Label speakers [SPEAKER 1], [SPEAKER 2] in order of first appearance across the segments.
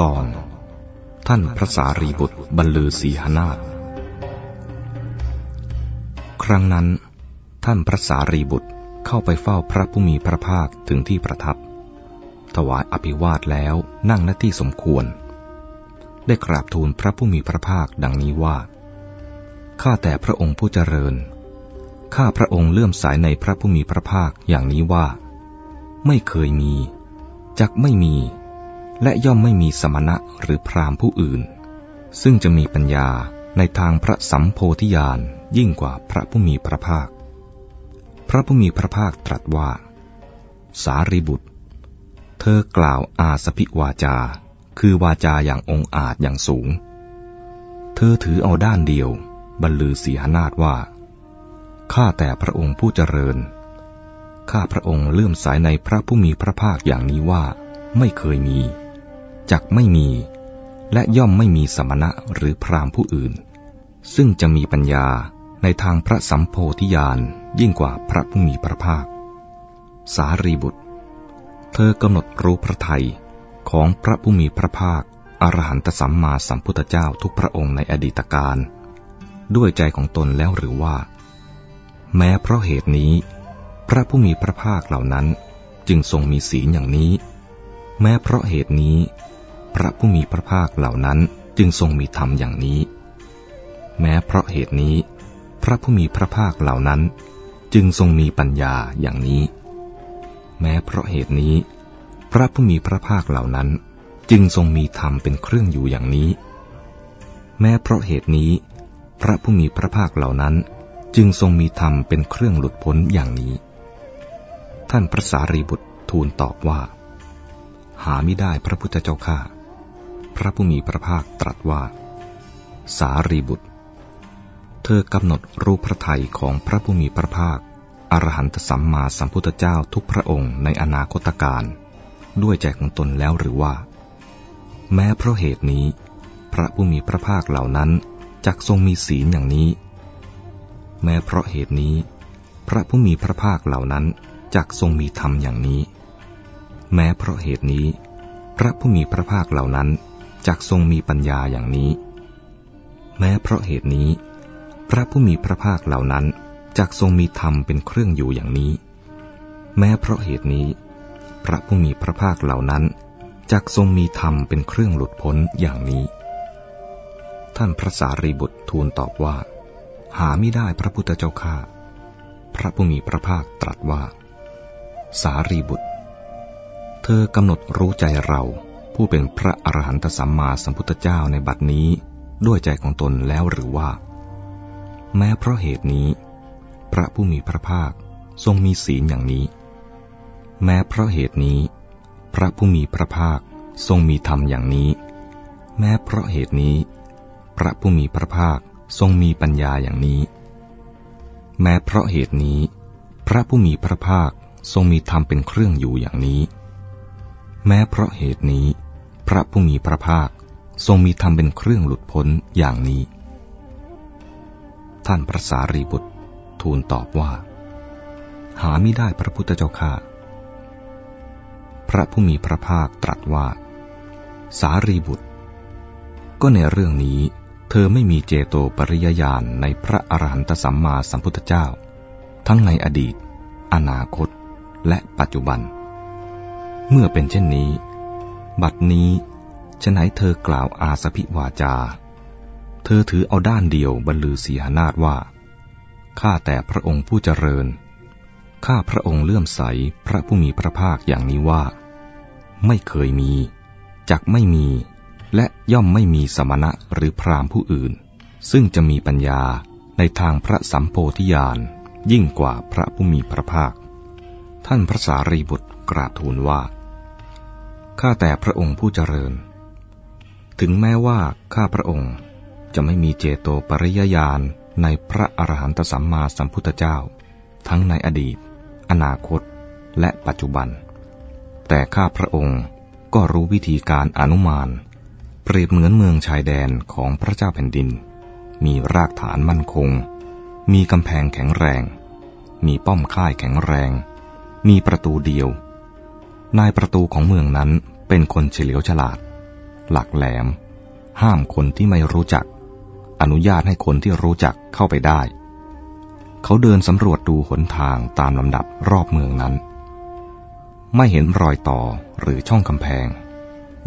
[SPEAKER 1] ตอน ท่านพระสารีบุตรบรรลือศีหนาถครั้งนั้น ท่านพระสารีบุตรเข้าไปเฝ้าพระผู้มีพระภาคถึงที่ประทับ ถวายอภิวาทแล้วนั่งหน้าที่สมควร ได้กราบทูลพระผู้มีพระภาคดังนี้ว่าข้าแต่พระองค์ผู้เจริญข้าพระองค์เลื่อมสายในพระผู้มีพระภาคอย่างนี้ว่า ไม่เคยมี จักไม่มี และย่อมไม่มีสมณะหรือพรามผู้อื่น ซึ่งจะมีปัญญาในทางพระสัมโพธิญาณยิ่งกว่าพระผู้มีพระภาค พระผู้มีพระภาคตรัสว่า สารีบุตร เธอกล่าวอาสพิวาจา คือวาจาอย่างองอาจอย่างสูง เธอถือเอาด้านเดียว บรรลือสีหนาฏว่า ข้าแต่พระองค์ผู้เจริญ ข้าพระองค์เลื่อมสายในพระผู้มีพระภาคอย่างนี้ว่า ไม่เคยมี จักไม่มี และย่อมไม่มีสมณะหรือพรามผู้อื่น ซึ่งจะมีปัญญาในทางพระสัมโพธิญาณยิ่งกว่าพระผู้มีพระภาค สารีบุตร เธอกำหนดรู้พระไทยของพระผู้มีพระภาคอรหันตสัมมาสัมพุทธเจ้าทุกพระองค์ในอดีตการ ด้วยใจของตนแล้วหรือว่า แม้เพราะเหตุนี้ พระผู้มีพระภาคเหล่านั้นจึงทรงมีศีลอย่างนี้ แม้เพราะเหตุนี้ พระผู้มีพระภาคเหล่านั้นจึงทรงมีธรรมอย่างนี้ แม้เพราะเหตุนี้ พระผู้มีพระภาคเหล่านั้น จึงทรงมีปัญญาอย่างนี้ แม้เพราะเหตุนี้ พระผู้มีพระภาคเหล่านั้น จึงทรงมีธรรมเป็นเครื่องอยู่อย่างนี้ แม้เพราะเหตุนี้ พระผู้มีพระภาคเหล่านั้น จึงทรงมีธรรมเป็นเครื่องหลุดพ้นอย่างนี้ ท่านพระสารีบุตรทูลตอบว่า หาไม่ได้พระพุทธเจ้าข้า พระผู้มีพระภาคตรัสว่า สารีบุตร เธอกำหนดรูปพระไทยของพระผู้มีพระภาค อรหันตสัมมาสัมพุทธเจ้าทุกพระองค์ในอนาคตการ ด้วยใจของตนแล้วหรือว่า แม้เพราะเหตุนี้ พระผู้มีพระภาคเหล่านั้นจักทรงมีศีลอย่างนี้ แม้เพราะเหตุนี้ พระผู้มีพระภาคเหล่านั้นจักทรงมีธรรมอย่างนี้ แม้เพราะเหตุนี้ พระผู้มีพระภาคเหล่านั้น จักทรงมีปัญญาอย่างนี้ แม้เพราะเหตุนี้ พระผู้มีพระภาคเหล่านั้นจักทรงมีธรรมเป็นเครื่องอยู่อย่างนี้ แม้เพราะเหตุนี้ พระผู้มีพระภาคเหล่านั้นจักทรงมีธรรมเป็นเครื่องหลุดพ้นอย่างนี้ ท่านพระสารีบุตรทูลตอบว่า หาไม่ได้พระพุทธเจ้าข้าพระผู้มีพระภาคตรัสว่า สารีบุตร เธอกำหนดรู้ใจเรา ผู้เป็นพระอรหันตสัมมาสัมพุทธเจ้าในบัดนี้ด้วยใจของตนแล้วหรือว่า แม้เพราะเหตุนี้ พระผู้มีพระภาคทรงมีศีลอย่างนี้ แม้เพราะเหตุนี้ พระผู้มีพระภาคทรงมีธรรมอย่างนี้ แม้เพราะเหตุนี้ พระผู้มีพระภาคทรงมีปัญญาอย่างนี้ แม้เพราะเหตุนี้ พระผู้มีพระภาคทรงมีธรรมเป็นเครื่องอยู่อย่างนี้ แม้เพราะเหตุนี้ พระผู้มีพระภาค ทรงมีธรรมเป็นเครื่องหลุดพ้นอย่างนี้ ท่านพระสารีบุตร ทูลตอบว่า หาไม่ได้พระพุทธเจ้าข้าพระผู้มีพระภาคตรัสว่า สารีบุตร ก็ในเรื่องนี้เธอไม่มีเจโตปริยญาณในพระอรหันตสัมมาสัมพุทธเจ้า ทั้งในอดีต อนาคต และปัจจุบัน เมื่อเป็นเช่นนี้ บัดนี้จะไหนเธอกล่าวอาสพิวาจา เธอถือเอาด้านเดียวบรรลือเสียนาฏว่า ข้าแต่พระองค์ผู้เจริญ ข้าพระองค์เลื่อมใสพระผู้มีพระภาคอย่างนี้ว่า ไม่เคยมี จักไม่มี และย่อมไม่มีสมณะหรือพรามผู้อื่น ซึ่งจะมีปัญญาในทางพระสัมโพธิญาณยิ่งกว่าพระผู้มีพระภาค ท่านพระสารีบุตรกราบทูลว่า ข้าแต่พระองค์ผู้เจริญ ถึงแม้ว่าข้าพระองค์จะไม่มีเจโตปริยญาณในพระอรหันตสัมมาสัมพุทธเจ้า ทั้งในอดีต อนาคต และปัจจุบัน แต่ข้าพระองค์ก็รู้วิธีการอนุมาน เปรียบเหมือนเมืองชายแดนของพระเจ้าแผ่นดิน มีรากฐานมั่นคง มีกำแพงแข็งแรง มีป้อมค่ายแข็งแรง มีประตูเดียว นายประตูของเมืองนั้นเป็นคนเฉลียวฉลาด หลักแหลม ห้ามคนที่ไม่รู้จัก อนุญาตให้คนที่รู้จักเข้าไปได้ เขาเดินสำรวจดูหนทางตามลำดับรอบเมืองนั้น ไม่เห็นรอยต่อหรือช่องกำแพง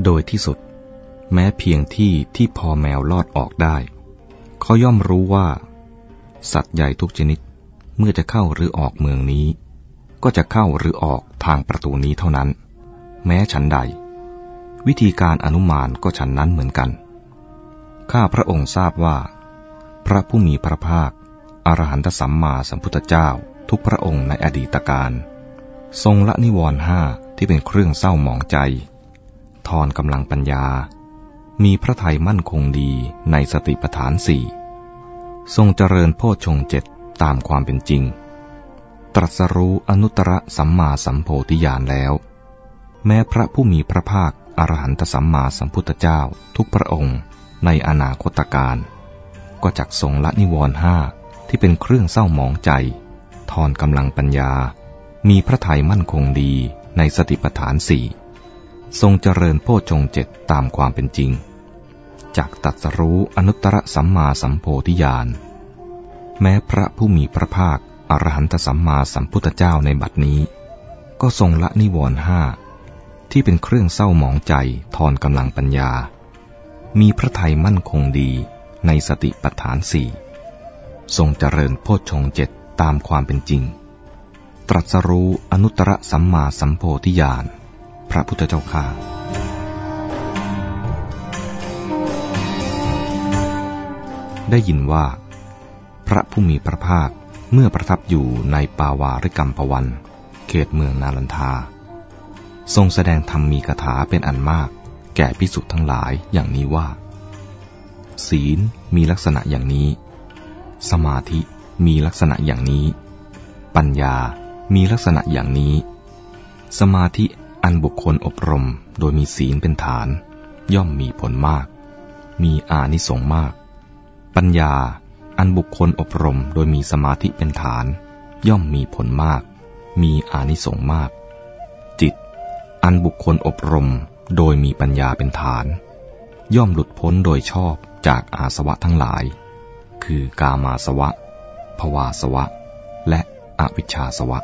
[SPEAKER 1] โดยที่สุด แม้เพียงที่ที่พอแมวลอดออกได้ เขาย่อมรู้ว่า สัตว์ใหญ่ทุกชนิดเมื่อจะเข้าหรือออกเมืองนี้ ก็จะเข้าหรือออกทางประตูนี้เท่านั้น แม้ฉันใด วิธีการอนุมานก็ฉันนั้นเหมือนกัน ข้าพระองค์ทราบว่า พระผู้มีพระภาค อรหันตสัมมาสัมพุทธเจ้าทุกพระองค์ในอดีตการ ทรงละนิวรณ์ห้าที่เป็นเครื่องเศร้าหมองใจ ทอนกำลังปัญญา มีพระทัยมั่นคงดีในสติปัฏฐานสี่ทรงเจริญโพชฌงเจ็ดตามความเป็นจริง รัสรู้อนุตตรสัมมาสัมโพธิญาณแล้ว แม้พระผู้มีพระภาคอรหันตสัมมาสัมพุทธเจ้าทุกพระองค์ในอนาคตการ ก็จักทรงละนิวรณ์ห้าที่เป็นเครื่องเศร้าหมองใจ ทอนกำลังปัญญา มีพระทัยมั่นคงดีในสติปัฏฐานสี่ทรงเจริญโพชฌงเจ็ดตามความเป็นจริง จากตัดสรู้อนุตตรสัมมาสัมโพธิญาณแม้พระผู้มีพระภาค อรหันตสัมมาสัมพุทธเจ้าในบัดนี้ ก็ทรงละนิวรณ์ห้าที่เป็นเครื่องเศร้าหมองใจทอนกำลังปัญญา มีพระไทยมั่นคงดีในสติปัฏฐานสี่ทรงเจริญโพชฌงเจ็ดตามความเป็นจริง ตรัสรู้อนุตตรสัมมาสัมโพธิญาณ พระพุทธเจ้าข้าได้ยินว่า พระผู้มีพระภาค เมื่อประทับอยู่ในปาวาริกรรมปวัน เขตเมืองนาลันทา ทรงแสดงธรรมมีคาถาเป็นอันมาก แก่พิสุทั้งหลายอย่างนี้ว่า ศีลมีลักษณะอย่างนี้ สมาธิมีลักษณะอย่างนี้ ปัญญามีลักษณะอย่างนี้ สมาธิอันบุคคลอบรมโดยมีศีลเป็นฐาน ย่อมมีผลมาก มีอานิสงส์มาก ปัญญา อันบุคคลอบรมโดยมีสมาธิเป็นฐาน ย่อมมีผลมาก มีอานิสงส์มาก จิต อันบุคคลอบรมโดยมีปัญญาเป็นฐาน ย่อมหลุดพ้นโดยชอบจากอาสวะทั้งหลาย คือกามาสวะภวาสวะ และอวิชชาสวะ